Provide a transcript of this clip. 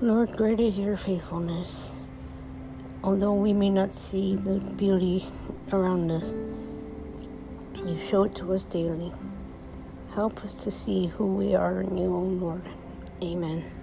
Lord, great is your faithfulness. Although we may not see the beauty around us, you show it to us daily. Help us to see who we are in you, O Lord. Amen.